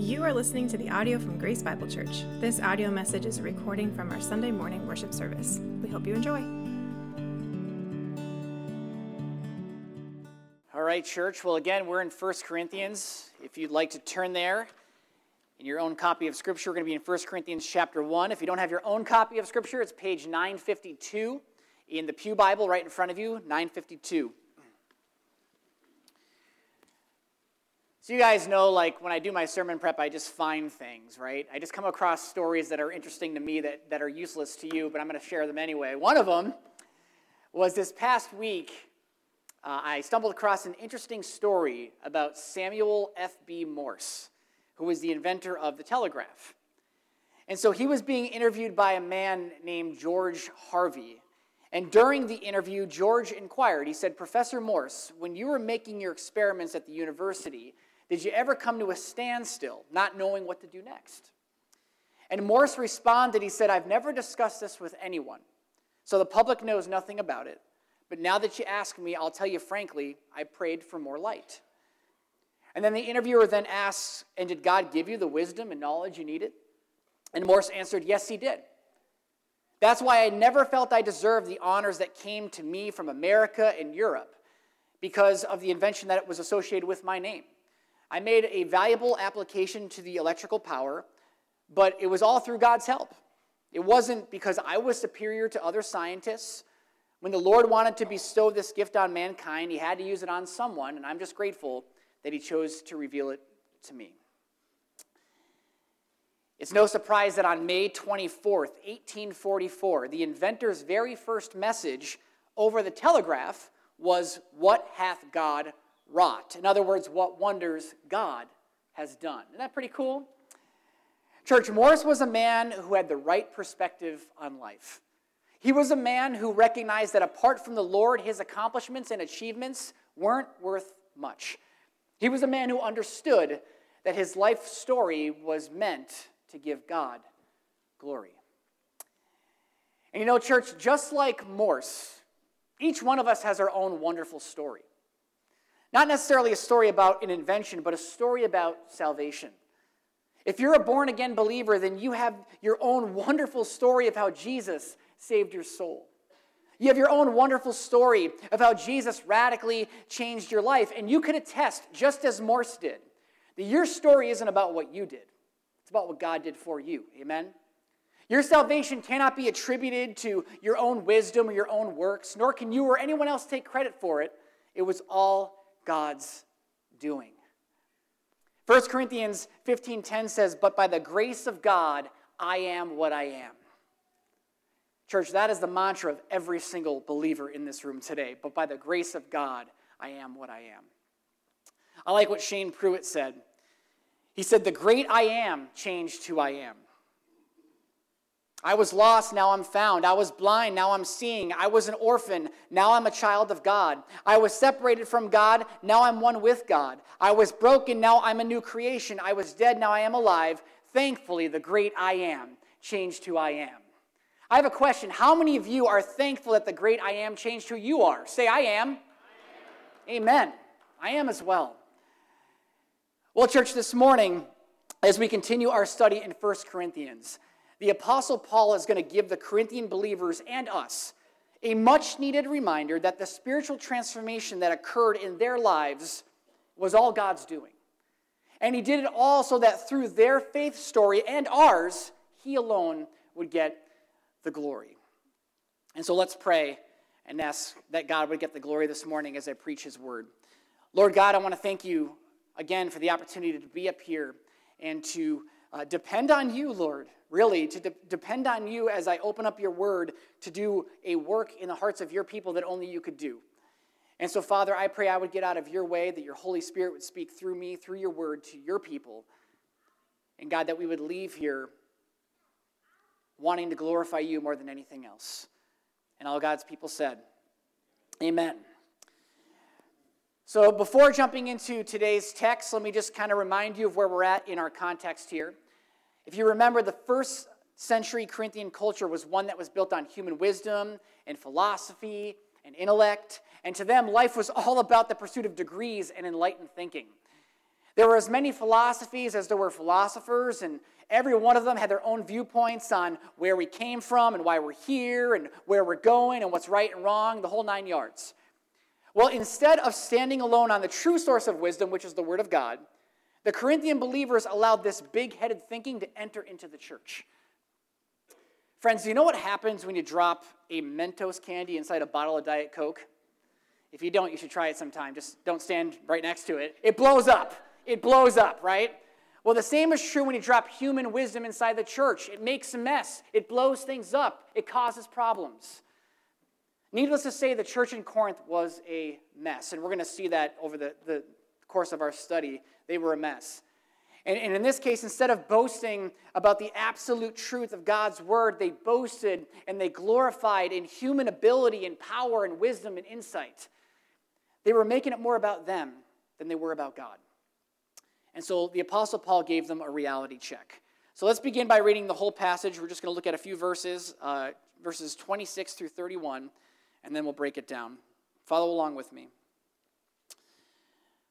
You are listening to the audio from Grace Bible Church. This audio message is a recording from our Sunday morning worship service. We hope you enjoy. All right, church. Well, again, we're in 1 Corinthians. If you'd like to turn there in your own copy of Scripture, we're going to be in 1 Corinthians chapter 1. If you don't have your own copy of Scripture, it's page 952 in the Pew Bible right in front of you, 952. So, you guys know, like, when I do my sermon prep, I just find things, right? I just come across stories that are interesting to me that, that are useless to you, but I'm going to share them anyway. One of them was this past week, uh, I stumbled across an interesting story about Samuel F.B. Morse, who was the inventor of the telegraph. And so he was being interviewed by a man named George Harvey. And during the interview, George inquired, he said, Professor Morse, when you were making your experiments at the university, did you ever come to a standstill, not knowing what to do next? And Morse responded, he said, I've never discussed this with anyone, so the public knows nothing about it. But now that you ask me, I'll tell you frankly, I prayed for more light. And then the interviewer then asks, And did God give you the wisdom and knowledge you needed? And Morse answered, Yes, he did. That's why I never felt I deserved the honors that came to me from America and Europe because of the invention that was associated with my name. I made a valuable application to the electrical power, but it was all through God's help. It wasn't because I was superior to other scientists. When the Lord wanted to bestow this gift on mankind, He had to use it on someone, and I'm just grateful that He chose to reveal it to me. It's no surprise that on May 24th, 1844, the inventor's very first message over the telegraph was, What hath God wrought. In other words, what wonders God has done. Isn't that pretty cool? Church, Morse was a man who had the right perspective on life. He was a man who recognized that apart from the Lord, his accomplishments and achievements weren't worth much. He was a man who understood that his life story was meant to give God glory. And you know, church, just like Morse, each one of us has our own wonderful story. Not necessarily a story about an invention, but a story about salvation. If you're a born again believer, then you have your own wonderful story of how Jesus saved your soul. You have your own wonderful story of how Jesus radically changed your life. And you can attest, just as Morse did, that your story isn't about what you did, it's about what God did for you. Amen? Your salvation cannot be attributed to your own wisdom or your own works, nor can you or anyone else take credit for it. It was all God's doing. 1 Corinthians 15:10 says, "But by the grace of God, I am what I am." Church, that is the mantra of every single believer in this room today. But by the grace of God, I am what I am. I like what Shane Pruitt said. He said, The great I am changed who I am. I was lost, now I'm found. I was blind, now I'm seeing. I was an orphan, now I'm a child of God. I was separated from God, now I'm one with God. I was broken, now I'm a new creation. I was dead, now I am alive. Thankfully, the great I am changed who I am. I have a question. How many of you are thankful that the great I am changed who you are? Say, I am. I am. Amen. I am as well. Well, church, this morning, as we continue our study in 1 Corinthians, the Apostle Paul is going to give the Corinthian believers and us a much needed reminder that the spiritual transformation that occurred in their lives was all God's doing. And he did it all so that through their faith story and ours, he alone would get the glory. And so let's pray and ask that God would get the glory this morning as I preach his word. Lord God, I want to thank you again for the opportunity to be up here and to uh, depend on you, Lord, really, to de- depend on you as I open up your word to do a work in the hearts of your people that only you could do. And so, Father, I pray I would get out of your way, that your Holy Spirit would speak through me, through your word to your people. And God, that we would leave here wanting to glorify you more than anything else. And all God's people said, Amen. So, before jumping into today's text, let me just kind of remind you of where we're at in our context here. If you remember, the first century Corinthian culture was one that was built on human wisdom and philosophy and intellect, and to them, life was all about the pursuit of degrees and enlightened thinking. There were as many philosophies as there were philosophers, and every one of them had their own viewpoints on where we came from and why we're here and where we're going and what's right and wrong, the whole nine yards. Well, instead of standing alone on the true source of wisdom, which is the Word of God, the Corinthian believers allowed this big headed thinking to enter into the church. Friends, do you know what happens when you drop a Mentos candy inside a bottle of Diet Coke? If you don't, you should try it sometime. Just don't stand right next to it. It blows up. It blows up, right? Well, the same is true when you drop human wisdom inside the church. It makes a mess, it blows things up, it causes problems. Needless to say, the church in Corinth was a mess, and we're going to see that over the, the course of our study. They were a mess. And, and, in this case, instead of boasting about the absolute truth of God's word, they boasted and they glorified in human ability and power and wisdom and insight. They were making it more about them than they were about God. And so the Apostle Paul gave them a reality check. So let's begin by reading the whole passage. We're just going to look at a few verses, uh, verses 26 through 31, and then we'll break it down. Follow along with me.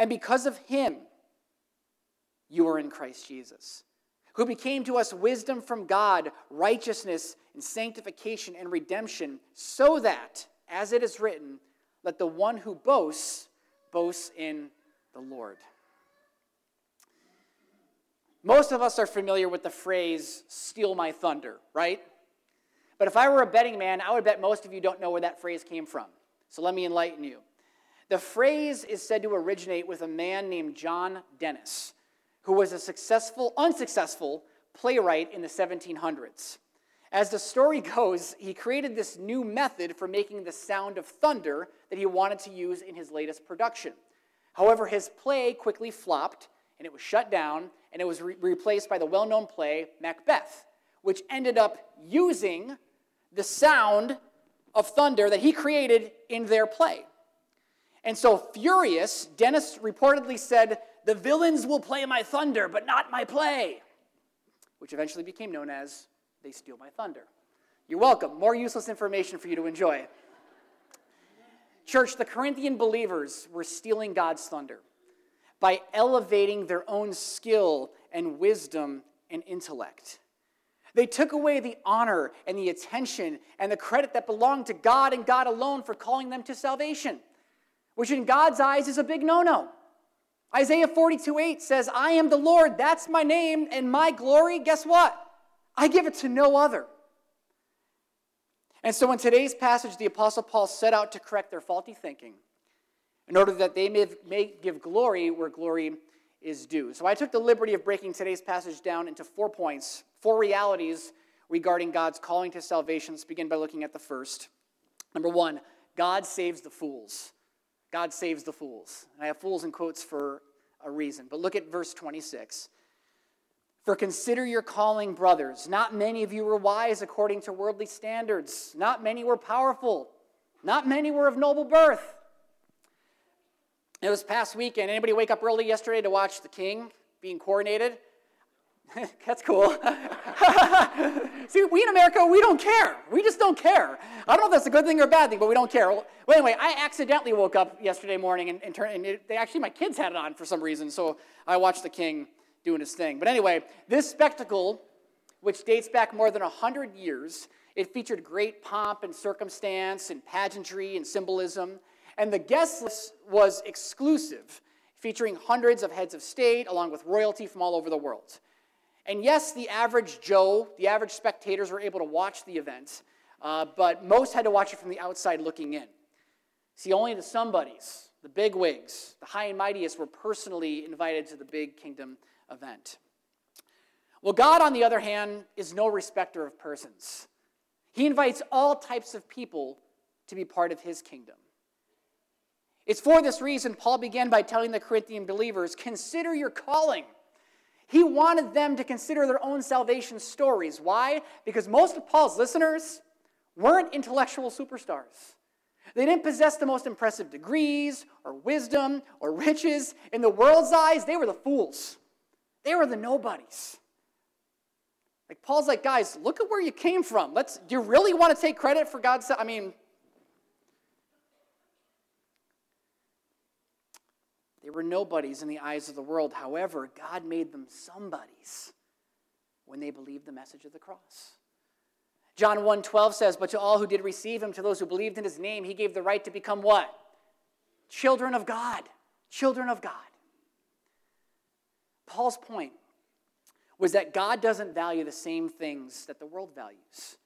And because of him, you are in Christ Jesus, who became to us wisdom from God, righteousness and sanctification and redemption, so that, as it is written, let the one who boasts boast in the Lord. Most of us are familiar with the phrase, steal my thunder, right? But if I were a betting man, I would bet most of you don't know where that phrase came from. So let me enlighten you. The phrase is said to originate with a man named John Dennis, who was a successful, unsuccessful playwright in the 1700s. As the story goes, he created this new method for making the sound of thunder that he wanted to use in his latest production. However, his play quickly flopped and it was shut down and it was re- replaced by the well known play Macbeth, which ended up using the sound of thunder that he created in their play. And so, furious, Dennis reportedly said, The villains will play my thunder, but not my play, which eventually became known as They Steal My Thunder. You're welcome. More useless information for you to enjoy. Church, the Corinthian believers were stealing God's thunder by elevating their own skill and wisdom and intellect. They took away the honor and the attention and the credit that belonged to God and God alone for calling them to salvation, which in God's eyes is a big no no. Isaiah 42 8 says, I am the Lord, that's my name, and my glory, guess what? I give it to no other. And so in today's passage, the Apostle Paul set out to correct their faulty thinking in order that they may, may give glory where glory is due. So I took the liberty of breaking today's passage down into four points, four realities regarding God's calling to salvation. Let's begin by looking at the first. Number one, God saves the fools. God saves the fools. And I have fools in quotes for a reason. But look at verse 26. For consider your calling, brothers. Not many of you were wise according to worldly standards. Not many were powerful. Not many were of noble birth. It was past weekend. Anybody wake up early yesterday to watch The King being coronated? That's cool. See, we in America, we don't care. We just don't care. I don't know if that's a good thing or a bad thing, but we don't care. Well, anyway, I accidentally woke up yesterday morning and, and, turned, and it, they actually, my kids had it on for some reason, so I watched The King doing his thing. But anyway, this spectacle, which dates back more than 100 years, it featured great pomp and circumstance and pageantry and symbolism. And the guest list was exclusive, featuring hundreds of heads of state along with royalty from all over the world. And yes, the average Joe, the average spectators were able to watch the event, uh, but most had to watch it from the outside looking in. See, only the somebodies, the big wigs, the high and mightiest were personally invited to the big kingdom event. Well, God, on the other hand, is no respecter of persons. He invites all types of people to be part of his kingdom. It's for this reason Paul began by telling the Corinthian believers consider your calling. He wanted them to consider their own salvation stories. Why? Because most of Paul's listeners weren't intellectual superstars. They didn't possess the most impressive degrees or wisdom or riches. In the world's eyes, they were the fools. They were the nobodies. Like Paul's like, guys, look at where you came from. Let's do you really want to take credit for God's I mean They were nobodies in the eyes of the world. However, God made them somebodies when they believed the message of the cross. John 1:12 says, "But to all who did receive him, to those who believed in his name, he gave the right to become what? Children of God. Children of God." Paul's point was that God doesn't value the same things that the world values.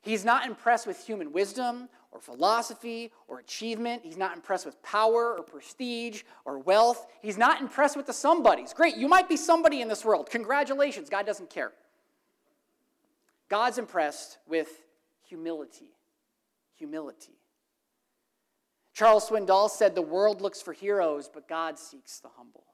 He's not impressed with human wisdom or philosophy or achievement. He's not impressed with power or prestige or wealth. He's not impressed with the somebodies. Great, you might be somebody in this world. Congratulations, God doesn't care. God's impressed with humility. Humility. Charles Swindoll said, The world looks for heroes, but God seeks the humble.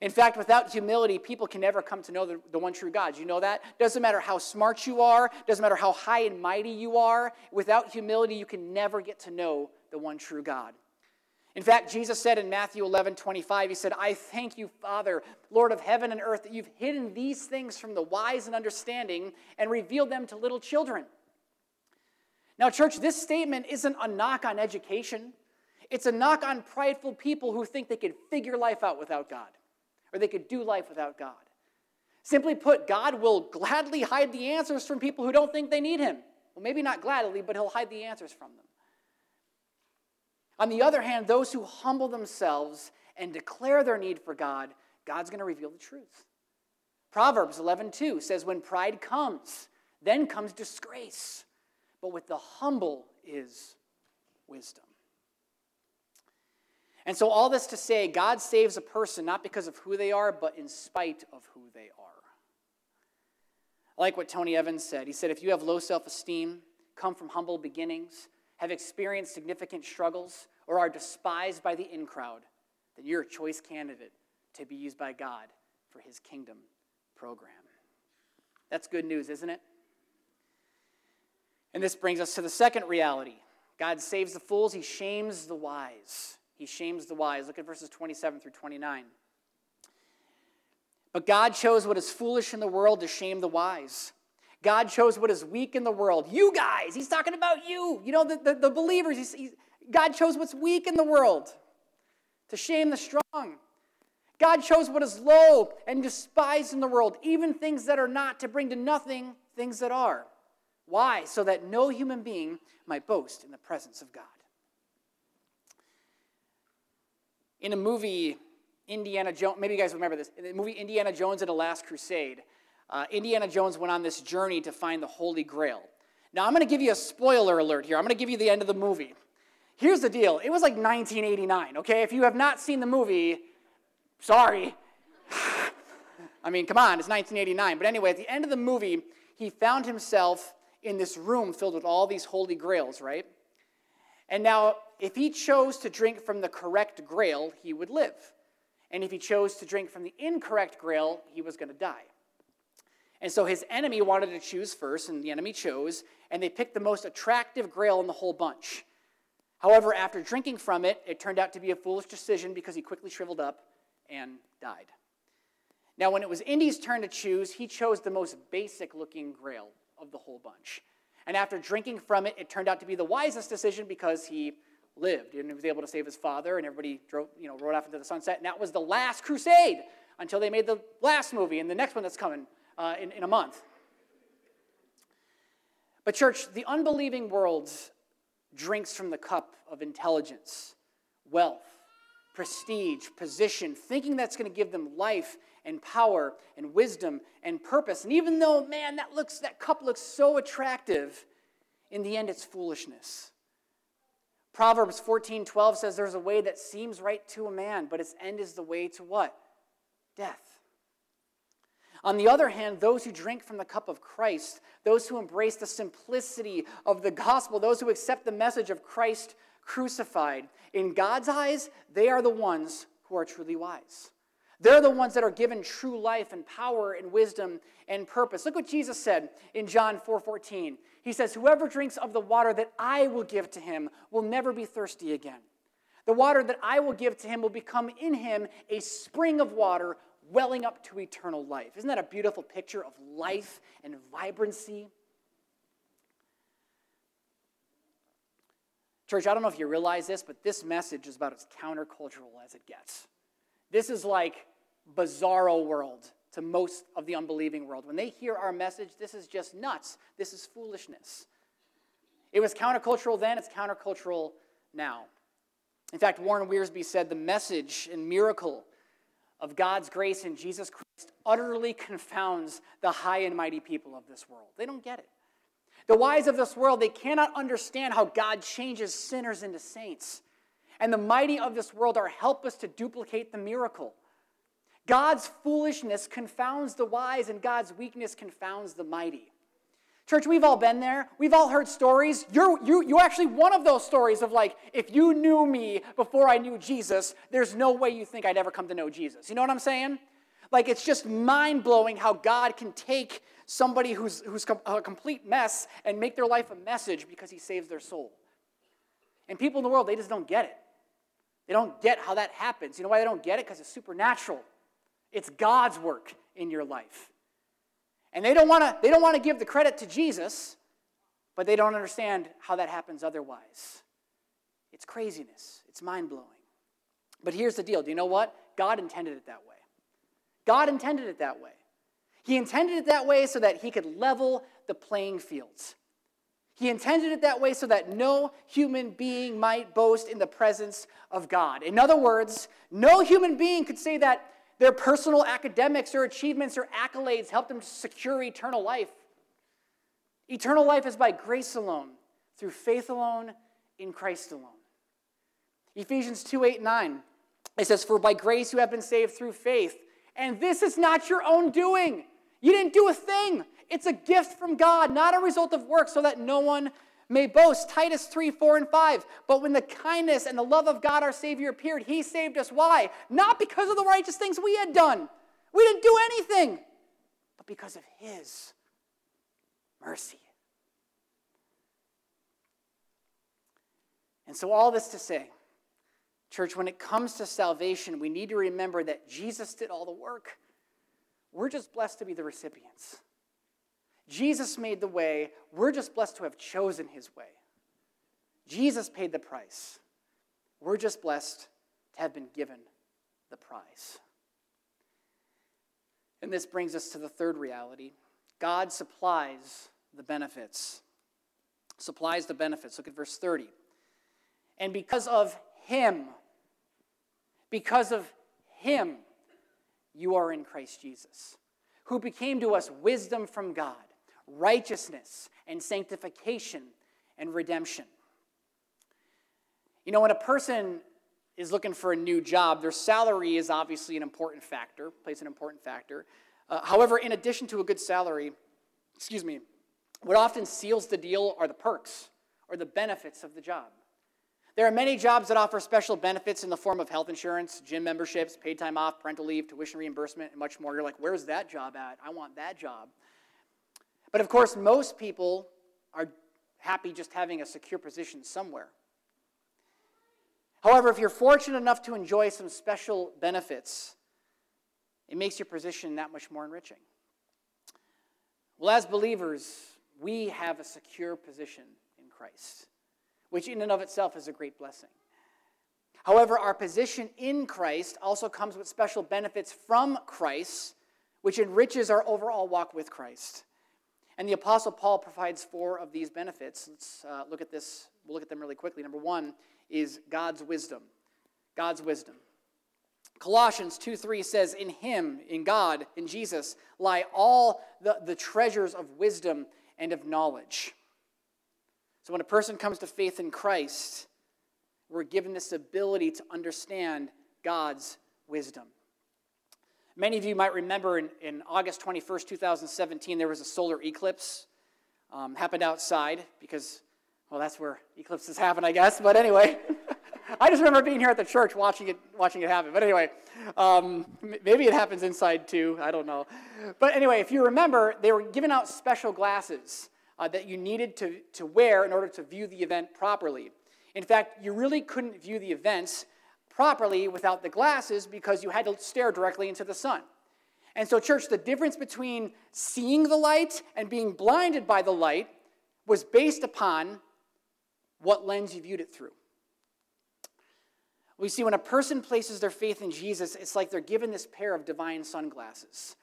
In fact, without humility, people can never come to know the, the, one true God. You know that? Doesn't matter how smart you are, doesn't matter how high and mighty you are. Without humility, you can never get to know the one true God. In fact, Jesus said in Matthew 11 25, He said, I thank you, Father, Lord of heaven and earth, that you've hidden these things from the wise and understanding and revealed them to little children. Now, church, this statement isn't a knock on education, it's a knock on prideful people who think they can figure life out without God or they could do life without God. Simply put, God will gladly hide the answers from people who don't think they need Him. Well, maybe not gladly, but He'll hide the answers from them. On the other hand, those who humble themselves and declare their need for God, God's going to reveal the truth. Proverbs 11:2 says when pride comes, then comes disgrace, but with the humble is wisdom. And so, all this to say, God saves a person not because of who they are, but in spite of who they are. I like what Tony Evans said. He said, If you have low self esteem, come from humble beginnings, have experienced significant struggles, or are despised by the in crowd, then you're a choice candidate to be used by God for his kingdom program. That's good news, isn't it? And this brings us to the second reality God saves the fools, he shames the wise. He shames the wise. Look at verses 27 through 29. But God chose what is foolish in the world to shame the wise. God chose what is weak in the world. You guys, he's talking about you. You know, the, the, the believers. He's, he's, God chose what's weak in the world to shame the strong. God chose what is low and despised in the world, even things that are not, to bring to nothing things that are. Why? So that no human being might boast in the presence of God. In a movie, Indiana Jones, maybe you guys remember this, in the movie Indiana Jones and the Last Crusade, uh, Indiana Jones went on this journey to find the Holy Grail. Now, I'm going to give you a spoiler alert here. I'm going to give you the end of the movie. Here's the deal it was like 1989, okay? If you have not seen the movie, sorry. I mean, come on, it's 1989. But anyway, at the end of the movie, he found himself in this room filled with all these holy grails, right? And now, if he chose to drink from the correct grail, he would live. And if he chose to drink from the incorrect grail, he was going to die. And so his enemy wanted to choose first, and the enemy chose, and they picked the most attractive grail in the whole bunch. However, after drinking from it, it turned out to be a foolish decision because he quickly shriveled up and died. Now, when it was Indy's turn to choose, he chose the most basic looking grail of the whole bunch. And after drinking from it, it turned out to be the wisest decision because he lived and he was able to save his father, and everybody drove, you know, rode off into the sunset. And that was the last crusade until they made the last movie and the next one that's coming uh, in, in a month. But, church, the unbelieving world drinks from the cup of intelligence, wealth, prestige, position, thinking that's going to give them life and power and wisdom and purpose. And even though, man, that looks that cup looks so attractive, in the end it's foolishness. Proverbs 14:12 says there's a way that seems right to a man, but its end is the way to what? Death. On the other hand, those who drink from the cup of Christ, those who embrace the simplicity of the gospel, those who accept the message of Christ crucified, in God's eyes, they are the ones who are truly wise. They're the ones that are given true life and power and wisdom and purpose. Look what Jesus said in John 4:14. He says, "Whoever drinks of the water that I will give to him will never be thirsty again. The water that I will give to him will become in him a spring of water welling up to eternal life." Isn't that a beautiful picture of life and vibrancy? Church, I don't know if you realize this, but this message is about as countercultural as it gets. This is like bizarro world to most of the unbelieving world. When they hear our message, this is just nuts. This is foolishness. It was countercultural then, it's countercultural now. In fact, Warren Wiersbe said the message and miracle of God's grace in Jesus Christ utterly confounds the high and mighty people of this world. They don't get it. The wise of this world, they cannot understand how God changes sinners into saints. And the mighty of this world are helpless to duplicate the miracle. God's foolishness confounds the wise, and God's weakness confounds the mighty. Church, we've all been there. We've all heard stories. You're, you, you're actually one of those stories of like, if you knew me before I knew Jesus, there's no way you think I'd ever come to know Jesus. You know what I'm saying? Like, it's just mind blowing how God can take somebody who's, who's a complete mess and make their life a message because he saves their soul. And people in the world, they just don't get it. They don't get how that happens. You know why they don't get it? Because it's supernatural. It's God's work in your life. And they don't want to they don't want to give the credit to Jesus, but they don't understand how that happens otherwise. It's craziness. It's mind-blowing. But here's the deal. Do you know what? God intended it that way. God intended it that way. He intended it that way so that he could level the playing fields. He intended it that way so that no human being might boast in the presence of God. In other words, no human being could say that their personal academics or achievements or accolades helped them to secure eternal life. Eternal life is by grace alone, through faith alone, in Christ alone. Ephesians 2 8 9. It says, For by grace you have been saved through faith. And this is not your own doing. You didn't do a thing. It's a gift from God, not a result of work, so that no one may boast. Titus 3 4 and 5. But when the kindness and the love of God our Savior appeared, He saved us. Why? Not because of the righteous things we had done. We didn't do anything, but because of His mercy. And so, all this to say, church, when it comes to salvation, we need to remember that Jesus did all the work. We're just blessed to be the recipients. Jesus made the way. We're just blessed to have chosen his way. Jesus paid the price. We're just blessed to have been given the prize. And this brings us to the third reality God supplies the benefits. Supplies the benefits. Look at verse 30. And because of him, because of him, you are in Christ Jesus, who became to us wisdom from God righteousness and sanctification and redemption. You know, when a person is looking for a new job, their salary is obviously an important factor, plays an important factor. Uh, however, in addition to a good salary, excuse me, what often seals the deal are the perks or the benefits of the job. There are many jobs that offer special benefits in the form of health insurance, gym memberships, paid time off, parental leave, tuition reimbursement, and much more. You're like, where's that job at? I want that job. But of course, most people are happy just having a secure position somewhere. However, if you're fortunate enough to enjoy some special benefits, it makes your position that much more enriching. Well, as believers, we have a secure position in Christ, which in and of itself is a great blessing. However, our position in Christ also comes with special benefits from Christ, which enriches our overall walk with Christ. And the Apostle Paul provides four of these benefits. Let's uh, look at this. We'll look at them really quickly. Number one is God's wisdom. God's wisdom. Colossians 2 3 says, In him, in God, in Jesus, lie all the, the treasures of wisdom and of knowledge. So when a person comes to faith in Christ, we're given this ability to understand God's wisdom. Many of you might remember in, in August 21st, 2017, there was a solar eclipse. Um, happened outside because, well, that's where eclipses happen, I guess. But anyway, I just remember being here at the church watching it, watching it happen. But anyway, um, maybe it happens inside too. I don't know. But anyway, if you remember, they were giving out special glasses uh, that you needed to, to wear in order to view the event properly. In fact, you really couldn't view the events properly without the glasses because you had to stare directly into the sun. And so, church, the difference between seeing the light and being blinded by the light was based upon what lens you viewed it through. We see when a person places their faith in Jesus, it's like they're given this pair of divine sunglasses.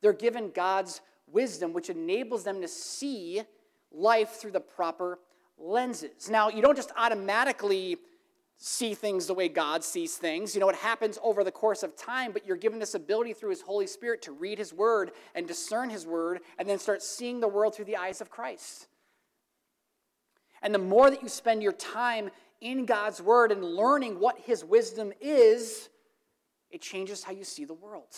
They're given God's wisdom, which enables them to see life through the proper lenses. Now, you don't just automatically see things the way God sees things. You know, it happens over the course of time, but you're given this ability through His Holy Spirit to read His Word and discern His Word and then start seeing the world through the eyes of Christ. And the more that you spend your time in God's Word and learning what His wisdom is, it changes how you see the world.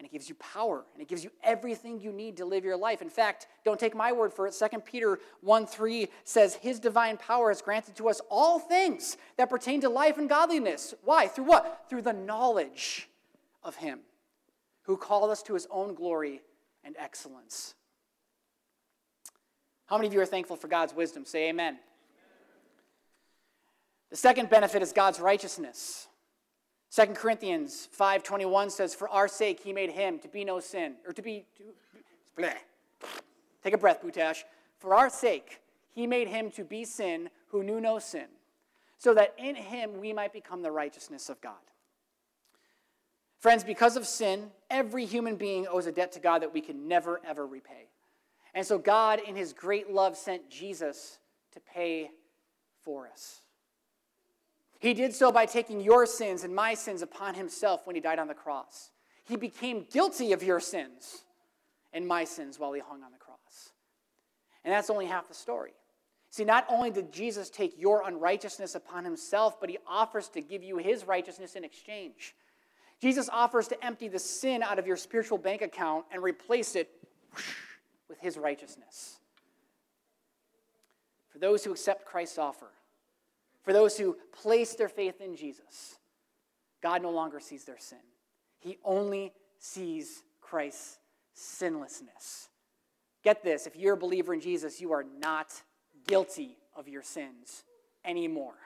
And it gives you power, and it gives you everything you need to live your life. In fact, don't take my word for it. 2 Peter 1 3 says, His divine power has granted to us all things that pertain to life and godliness. Why? Through what? Through the knowledge of Him who called us to His own glory and excellence. How many of you are thankful for God's wisdom? Say amen. The second benefit is God's righteousness. 2 Corinthians 5:21 says, "For our sake he made him to be no sin, or to be to, bleh. Take a breath, Butash. For our sake he made him to be sin who knew no sin, so that in him we might become the righteousness of God." Friends, because of sin, every human being owes a debt to God that we can never ever repay. And so God, in his great love, sent Jesus to pay for us. He did so by taking your sins and my sins upon himself when he died on the cross. He became guilty of your sins and my sins while he hung on the cross. And that's only half the story. See, not only did Jesus take your unrighteousness upon himself, but he offers to give you his righteousness in exchange. Jesus offers to empty the sin out of your spiritual bank account and replace it with his righteousness. For those who accept Christ's offer, for those who place their faith in Jesus, God no longer sees their sin. He only sees Christ's sinlessness. Get this if you're a believer in Jesus, you are not guilty of your sins anymore.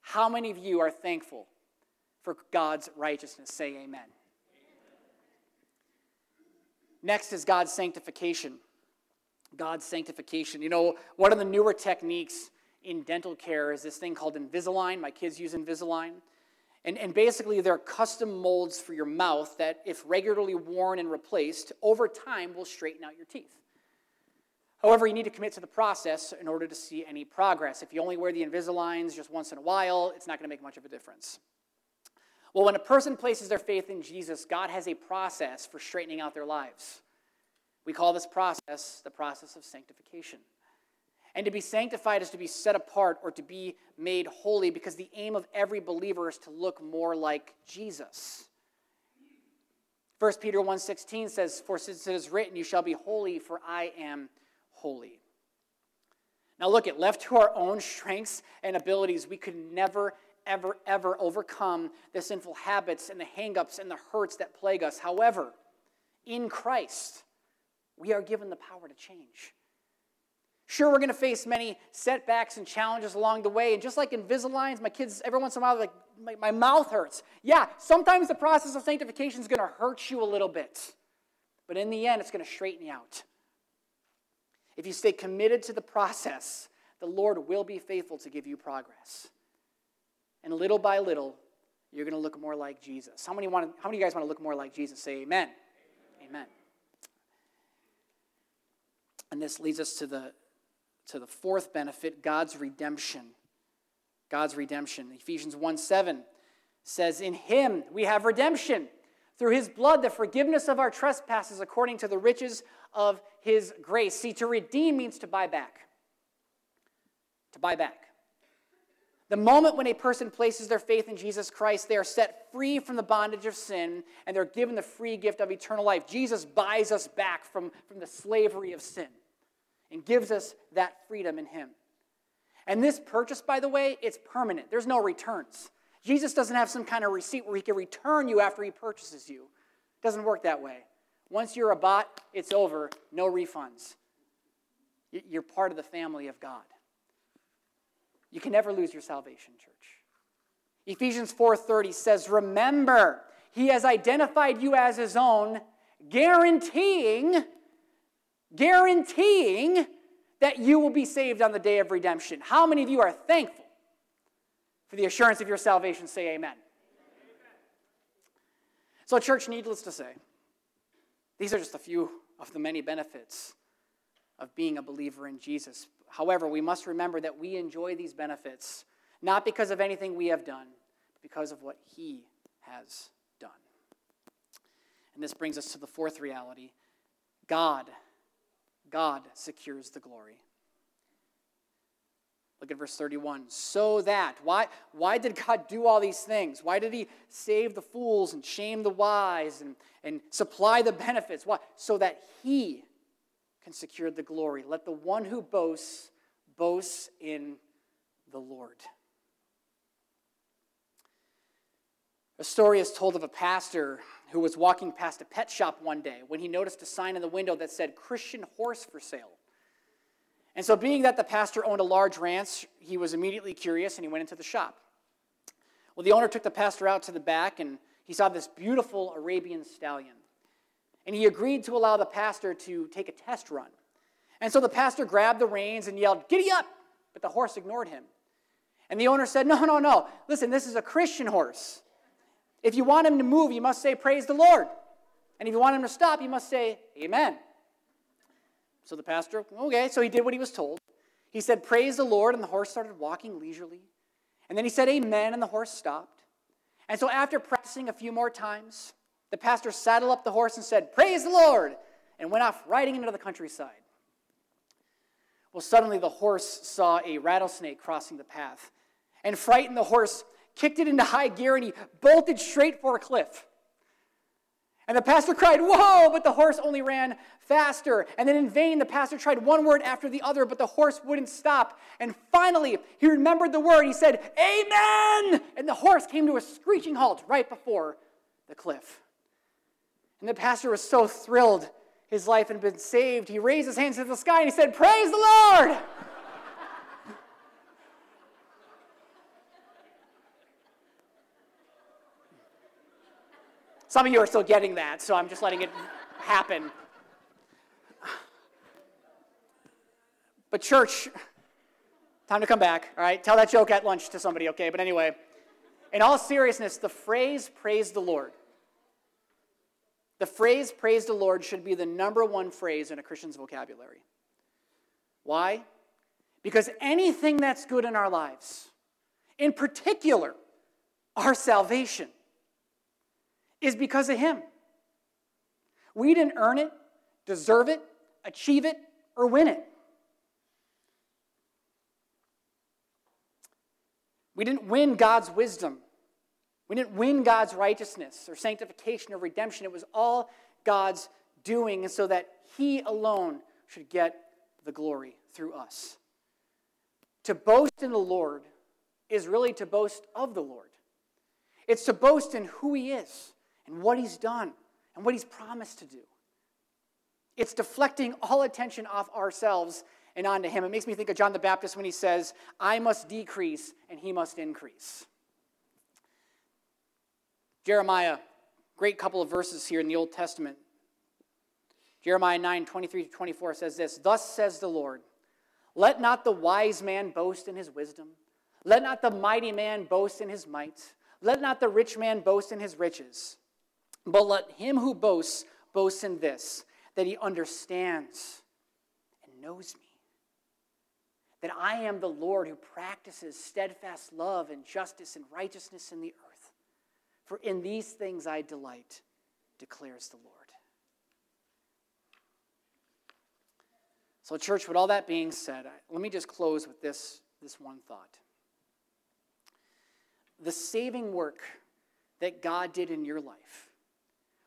How many of you are thankful for God's righteousness? Say amen. Next is God's sanctification. God's sanctification. You know, one of the newer techniques in dental care is this thing called Invisalign. My kids use Invisalign. And, and basically, they're custom molds for your mouth that, if regularly worn and replaced, over time will straighten out your teeth. However, you need to commit to the process in order to see any progress. If you only wear the Invisaligns just once in a while, it's not going to make much of a difference. Well, when a person places their faith in Jesus, God has a process for straightening out their lives. We call this process the process of sanctification. And to be sanctified is to be set apart or to be made holy because the aim of every believer is to look more like Jesus. 1 Peter 1:16 says, "For since it is written, you shall be holy, for I am holy." Now look at left to our own strengths and abilities, we could never ever ever overcome the sinful habits and the hangups and the hurts that plague us. However, in Christ, we are given the power to change. Sure, we're going to face many setbacks and challenges along the way. And just like Invisaligns, my kids, every once in a while, like, my, my mouth hurts. Yeah, sometimes the process of sanctification is going to hurt you a little bit. But in the end, it's going to straighten you out. If you stay committed to the process, the Lord will be faithful to give you progress. And little by little, you're going to look more like Jesus. How many, want to, how many of you guys want to look more like Jesus? Say amen. Amen. amen. And this leads us to the to the fourth benefit, God's redemption. God's redemption. Ephesians 1 7 says, In him we have redemption through his blood, the forgiveness of our trespasses according to the riches of his grace. See, to redeem means to buy back. To buy back. The moment when a person places their faith in Jesus Christ, they are set free from the bondage of sin and they're given the free gift of eternal life. Jesus buys us back from, from the slavery of sin and gives us that freedom in Him. And this purchase, by the way, it's permanent. There's no returns. Jesus doesn't have some kind of receipt where he can return you after he purchases you. It doesn't work that way. Once you're a bought, it's over, no refunds. You're part of the family of God. You can never lose your salvation, church. Ephesians 4:30 says, "Remember, he has identified you as his own, guaranteeing guaranteeing that you will be saved on the day of redemption." How many of you are thankful for the assurance of your salvation? Say amen. So, church, needless to say, these are just a few of the many benefits of being a believer in Jesus. However, we must remember that we enjoy these benefits not because of anything we have done, but because of what He has done. And this brings us to the fourth reality God. God secures the glory. Look at verse 31. So that, why, why did God do all these things? Why did He save the fools and shame the wise and, and supply the benefits? Why? So that He can secure the glory. Let the one who boasts boasts in the Lord. A story is told of a pastor who was walking past a pet shop one day when he noticed a sign in the window that said Christian horse for sale. And so, being that the pastor owned a large ranch, he was immediately curious and he went into the shop. Well, the owner took the pastor out to the back and he saw this beautiful Arabian stallion. And he agreed to allow the pastor to take a test run. And so the pastor grabbed the reins and yelled, Giddy up! But the horse ignored him. And the owner said, No, no, no. Listen, this is a Christian horse. If you want him to move, you must say, Praise the Lord. And if you want him to stop, you must say, Amen. So the pastor, okay, so he did what he was told. He said, Praise the Lord, and the horse started walking leisurely. And then he said, Amen, and the horse stopped. And so after practicing a few more times, the pastor saddled up the horse and said, Praise the Lord, and went off riding into the countryside. Well, suddenly the horse saw a rattlesnake crossing the path. And frightened, the horse kicked it into high gear and he bolted straight for a cliff. And the pastor cried, Whoa! But the horse only ran faster. And then in vain, the pastor tried one word after the other, but the horse wouldn't stop. And finally, he remembered the word. He said, Amen! And the horse came to a screeching halt right before the cliff. And the pastor was so thrilled his life had been saved. He raised his hands to the sky and he said, Praise the Lord! Some of you are still getting that, so I'm just letting it happen. But, church, time to come back, all right? Tell that joke at lunch to somebody, okay? But anyway, in all seriousness, the phrase praise the Lord, the phrase praise the Lord should be the number one phrase in a Christian's vocabulary. Why? Because anything that's good in our lives, in particular, our salvation, is because of Him. We didn't earn it, deserve it, achieve it, or win it. We didn't win God's wisdom. We didn't win God's righteousness or sanctification or redemption. It was all God's doing, and so that He alone should get the glory through us. To boast in the Lord is really to boast of the Lord. It's to boast in who He is and what he's done and what he's promised to do. It's deflecting all attention off ourselves and onto him. It makes me think of John the Baptist when he says, I must decrease and he must increase. Jeremiah, great couple of verses here in the Old Testament. Jeremiah 9, 23 to 24 says this Thus says the Lord, let not the wise man boast in his wisdom, let not the mighty man boast in his might, let not the rich man boast in his riches. But let him who boasts boast in this that he understands and knows me. That I am the Lord who practices steadfast love and justice and righteousness in the earth. For in these things I delight, declares the Lord. So, church, with all that being said, let me just close with this, this one thought. The saving work that God did in your life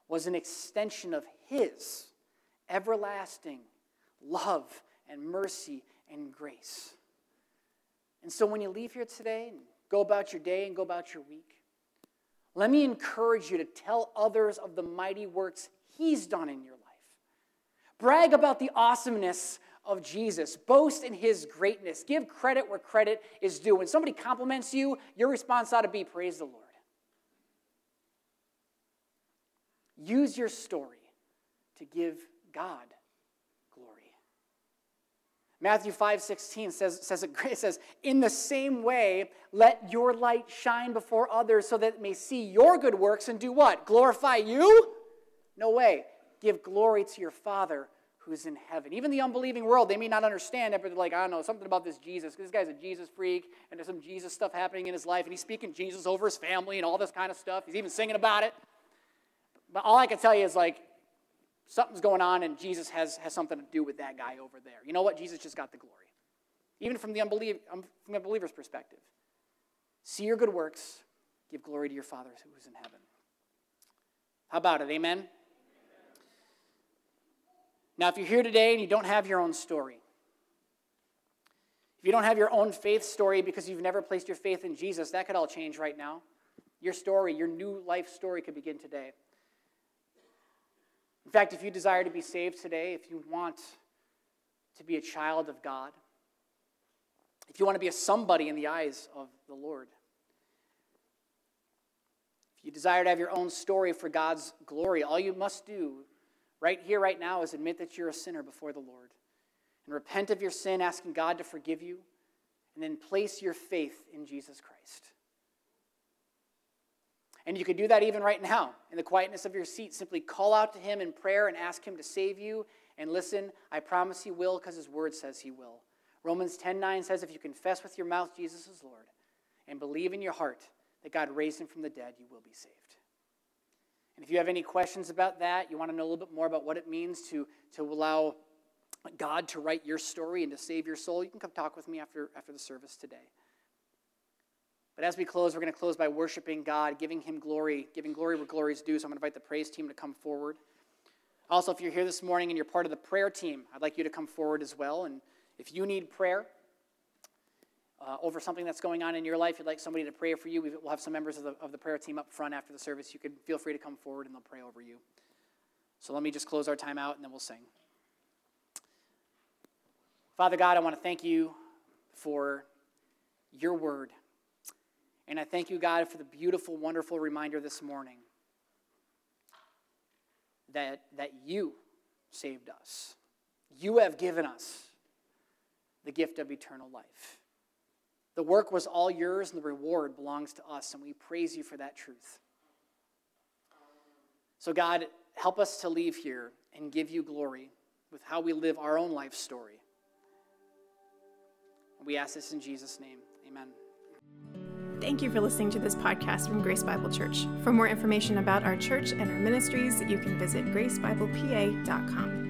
was an extension of His everlasting love and mercy and grace. And so when you leave here today and go about your day and go about your week, let me encourage you to tell others of the mighty works He's done in your life. Brag about the awesomeness of Jesus. Boast in His greatness. Give credit where credit is due. When somebody compliments you, your response ought to be praise the Lord. Use your story to give God glory. Matthew 5 16 says, says it. It says, In the same way, let your light shine before others so that they may see your good works and do what? Glorify you? No way. Give glory to your Father who's in heaven. Even the unbelieving world, they may not understand it, but they're like, I don't know, something about this Jesus. This guy's a Jesus freak, and there's some Jesus stuff happening in his life, and he's speaking Jesus over his family and all this kind of stuff. He's even singing about it. But all I can tell you is like, something's going on and Jesus has, has something to do with that guy over there. You know what? Jesus just got the glory. Even from the, unbelief, um, from unbeliever's perspective. See your good works, give glory to your Father who's in heaven. How about it? Amen? Now, if you're here today and you don't have your own story, if you don't have your own faith story because you've never placed your faith in Jesus, that could all change right now. Your story, your new life story could begin today. In fact, if you desire to be saved today, if you want to be a child of God, if you want to be a somebody in the eyes of the Lord, if you desire to have your own story for God's glory, all you must do right here, right now, is admit that you're a sinner before the Lord and repent of your sin, asking God to forgive you, and then place your faith in Jesus Christ. And you could do that even right now in the quietness of your seat. Simply call out to Him in prayer and ask Him to save you. And listen, I promise He will because His word says He will. Romans 10 9 says, If you confess with your mouth Jesus is Lord and believe in your heart that God raised Him from the dead, you will be saved. And if you have any questions about that, you want to know a little bit more about what it means to, to allow God to write your story and to save your soul, you can come talk with me after, after the service today. But as we close, we're going to close by worshiping God, giving Him glory, giving glory where glory is due. So I'm going to invite the praise team to come forward. Also, if you're here this morning and you're part of the prayer team, I'd like you to come forward as well. And if you need prayer uh, over something that's going on in your life, you'd like somebody to pray for you, we'll have some members of the, of the prayer team up front after the service. You can feel free to come forward and they'll pray over you. So let me just close our time out and then we'll sing. Father God, I want to thank you for your word. And I thank you, God, for the beautiful, wonderful reminder this morning that, that you saved us. You have given us the gift of eternal life. The work was all yours, and the reward belongs to us, and we praise you for that truth. So, God, help us to leave here and give you glory with how we live our own life story. We ask this in Jesus' name. Amen. Thank you for listening to this podcast from Grace Bible Church. For more information about our church and our ministries, you can visit gracebiblepa.com.